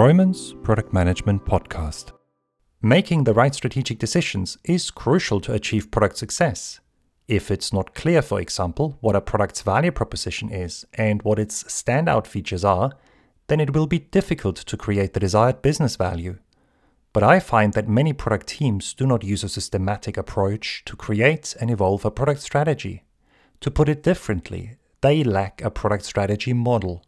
Roman's Product Management Podcast. Making the right strategic decisions is crucial to achieve product success. If it's not clear, for example, what a product's value proposition is and what its standout features are, then it will be difficult to create the desired business value. But I find that many product teams do not use a systematic approach to create and evolve a product strategy. To put it differently, they lack a product strategy model.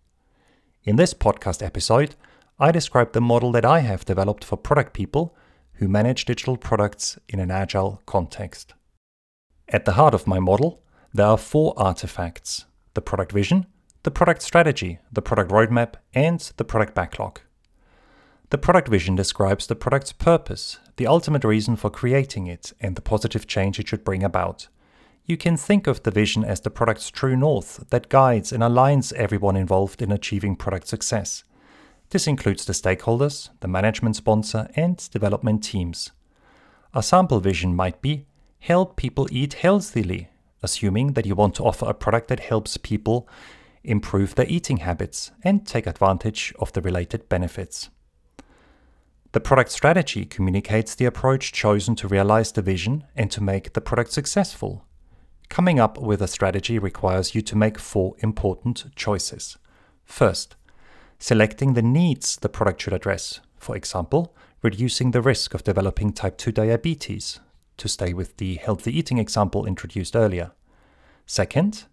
In this podcast episode, I describe the model that I have developed for product people who manage digital products in an agile context. At the heart of my model, there are four artifacts the product vision, the product strategy, the product roadmap, and the product backlog. The product vision describes the product's purpose, the ultimate reason for creating it, and the positive change it should bring about. You can think of the vision as the product's true north that guides and aligns everyone involved in achieving product success. This includes the stakeholders, the management sponsor, and development teams. A sample vision might be help people eat healthily, assuming that you want to offer a product that helps people improve their eating habits and take advantage of the related benefits. The product strategy communicates the approach chosen to realize the vision and to make the product successful. Coming up with a strategy requires you to make four important choices. First, selecting the needs the product should address. For example, reducing the risk of developing type 2 diabetes, to stay with the healthy eating example introduced earlier. Second,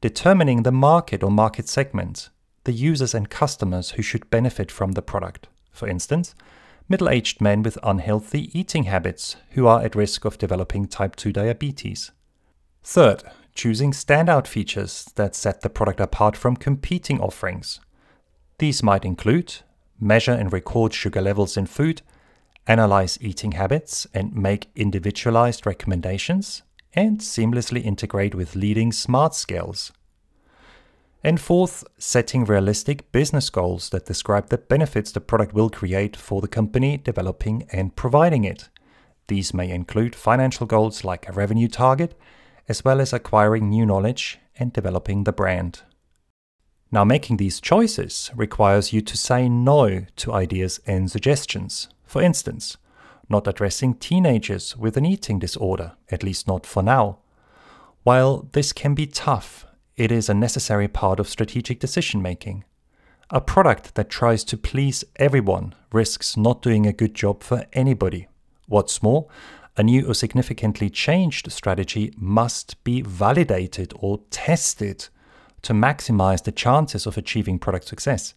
determining the market or market segment, the users and customers who should benefit from the product. For instance, middle aged men with unhealthy eating habits who are at risk of developing type 2 diabetes. Third, choosing standout features that set the product apart from competing offerings. These might include measure and record sugar levels in food, analyze eating habits and make individualized recommendations, and seamlessly integrate with leading smart scales. And fourth, setting realistic business goals that describe the benefits the product will create for the company developing and providing it. These may include financial goals like a revenue target, as well as acquiring new knowledge and developing the brand. Now, making these choices requires you to say no to ideas and suggestions. For instance, not addressing teenagers with an eating disorder, at least not for now. While this can be tough it is a necessary part of strategic decision making. A product that tries to please everyone risks not doing a good job for anybody. What's more, a new or significantly changed strategy must be validated or tested to maximize the chances of achieving product success.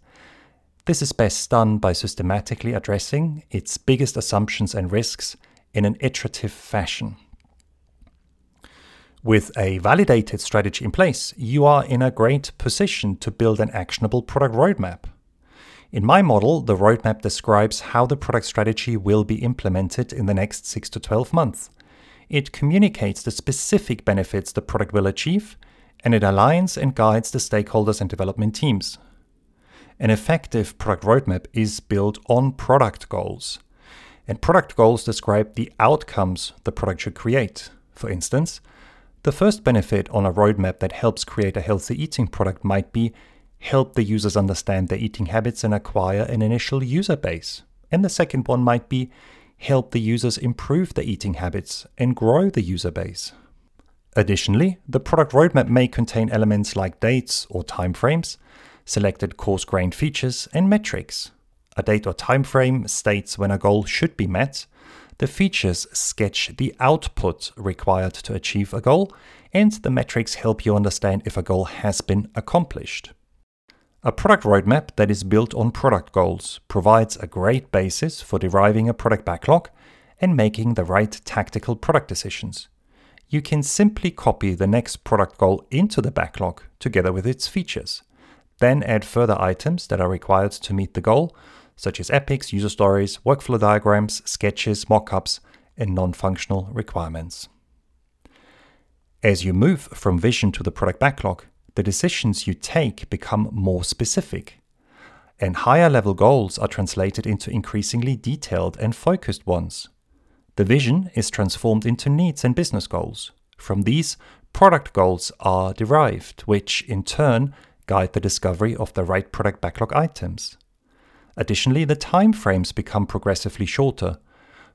This is best done by systematically addressing its biggest assumptions and risks in an iterative fashion. With a validated strategy in place, you are in a great position to build an actionable product roadmap. In my model, the roadmap describes how the product strategy will be implemented in the next 6 to 12 months. It communicates the specific benefits the product will achieve, and it aligns and guides the stakeholders and development teams. An effective product roadmap is built on product goals. And product goals describe the outcomes the product should create. For instance, the first benefit on a roadmap that helps create a healthy eating product might be help the users understand their eating habits and acquire an initial user base. And the second one might be help the users improve their eating habits and grow the user base. Additionally, the product roadmap may contain elements like dates or timeframes, selected coarse grained features, and metrics. A date or timeframe states when a goal should be met, the features sketch the output required to achieve a goal, and the metrics help you understand if a goal has been accomplished. A product roadmap that is built on product goals provides a great basis for deriving a product backlog and making the right tactical product decisions. You can simply copy the next product goal into the backlog together with its features, then add further items that are required to meet the goal such as epics, user stories, workflow diagrams, sketches, mockups, and non functional requirements. As you move from vision to the product backlog, the decisions you take become more specific. And higher level goals are translated into increasingly detailed and focused ones. The vision is transformed into needs and business goals. From these, product goals are derived, which in turn guide the discovery of the right product backlog items. Additionally, the time frames become progressively shorter,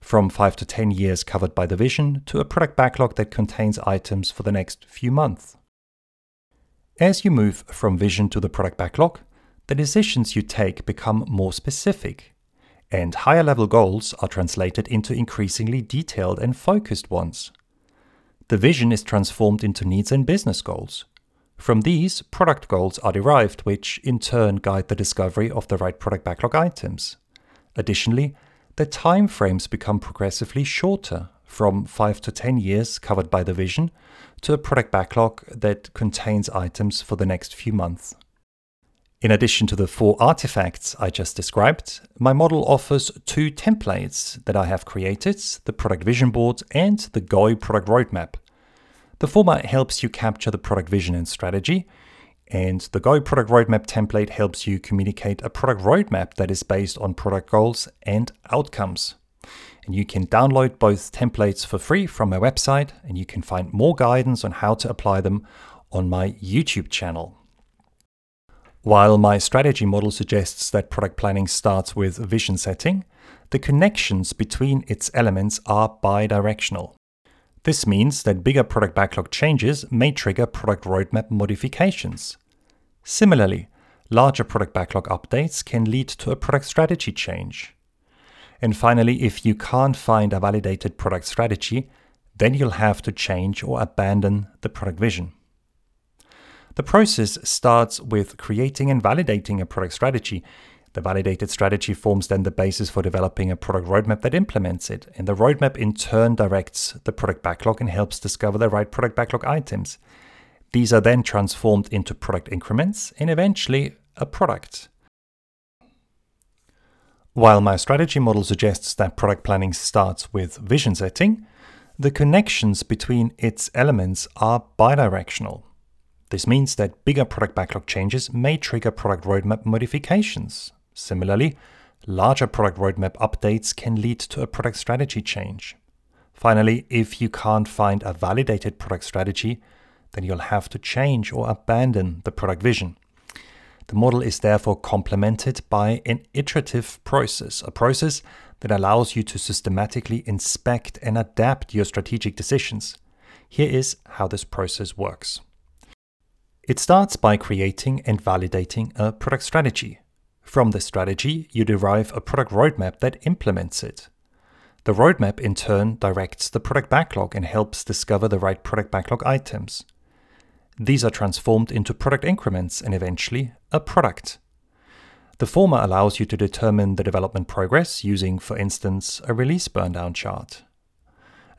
from 5 to 10 years covered by the vision to a product backlog that contains items for the next few months. As you move from vision to the product backlog, the decisions you take become more specific, and higher level goals are translated into increasingly detailed and focused ones. The vision is transformed into needs and business goals. From these, product goals are derived, which in turn guide the discovery of the right product backlog items. Additionally, the time frames become progressively shorter, from 5 to 10 years covered by the vision to a product backlog that contains items for the next few months. In addition to the four artifacts I just described, my model offers two templates that I have created the product vision board and the GOI product roadmap. The former helps you capture the product vision and strategy, and the GOI product roadmap template helps you communicate a product roadmap that is based on product goals and outcomes. And you can download both templates for free from my website, and you can find more guidance on how to apply them on my YouTube channel. While my strategy model suggests that product planning starts with vision setting, the connections between its elements are bidirectional. This means that bigger product backlog changes may trigger product roadmap modifications. Similarly, larger product backlog updates can lead to a product strategy change. And finally, if you can't find a validated product strategy, then you'll have to change or abandon the product vision. The process starts with creating and validating a product strategy. The validated strategy forms then the basis for developing a product roadmap that implements it, and the roadmap in turn directs the product backlog and helps discover the right product backlog items. These are then transformed into product increments and eventually a product. While my strategy model suggests that product planning starts with vision setting, the connections between its elements are bidirectional. This means that bigger product backlog changes may trigger product roadmap modifications. Similarly, larger product roadmap updates can lead to a product strategy change. Finally, if you can't find a validated product strategy, then you'll have to change or abandon the product vision. The model is therefore complemented by an iterative process, a process that allows you to systematically inspect and adapt your strategic decisions. Here is how this process works. It starts by creating and validating a product strategy. From the strategy, you derive a product roadmap that implements it. The roadmap in turn directs the product backlog and helps discover the right product backlog items. These are transformed into product increments and eventually a product. The former allows you to determine the development progress using, for instance, a release burndown chart.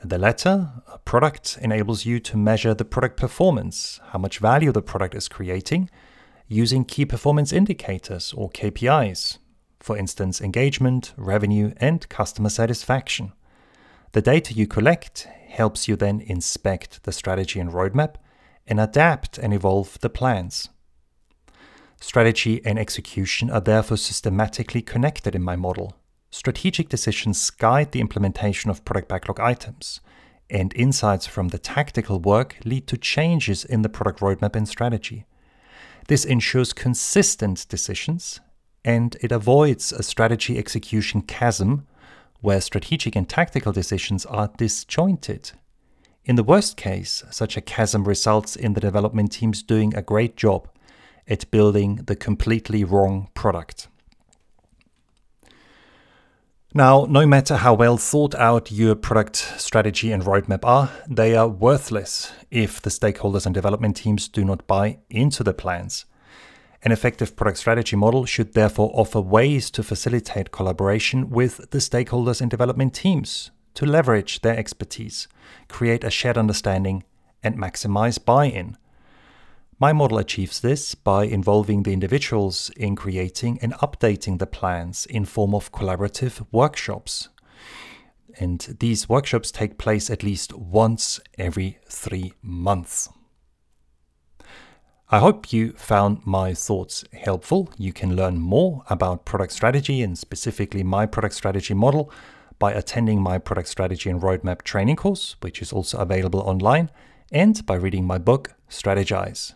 The latter, a product, enables you to measure the product performance, how much value the product is creating, using key performance indicators or KPIs, for instance, engagement, revenue, and customer satisfaction. The data you collect helps you then inspect the strategy and roadmap and adapt and evolve the plans. Strategy and execution are therefore systematically connected in my model. Strategic decisions guide the implementation of product backlog items, and insights from the tactical work lead to changes in the product roadmap and strategy. This ensures consistent decisions and it avoids a strategy execution chasm where strategic and tactical decisions are disjointed. In the worst case, such a chasm results in the development teams doing a great job at building the completely wrong product. Now, no matter how well thought out your product strategy and roadmap are, they are worthless if the stakeholders and development teams do not buy into the plans. An effective product strategy model should therefore offer ways to facilitate collaboration with the stakeholders and development teams to leverage their expertise, create a shared understanding, and maximize buy in. My model achieves this by involving the individuals in creating and updating the plans in form of collaborative workshops. And these workshops take place at least once every three months. I hope you found my thoughts helpful. You can learn more about product strategy and specifically my product strategy model by attending my product strategy and roadmap training course, which is also available online, and by reading my book, Strategize.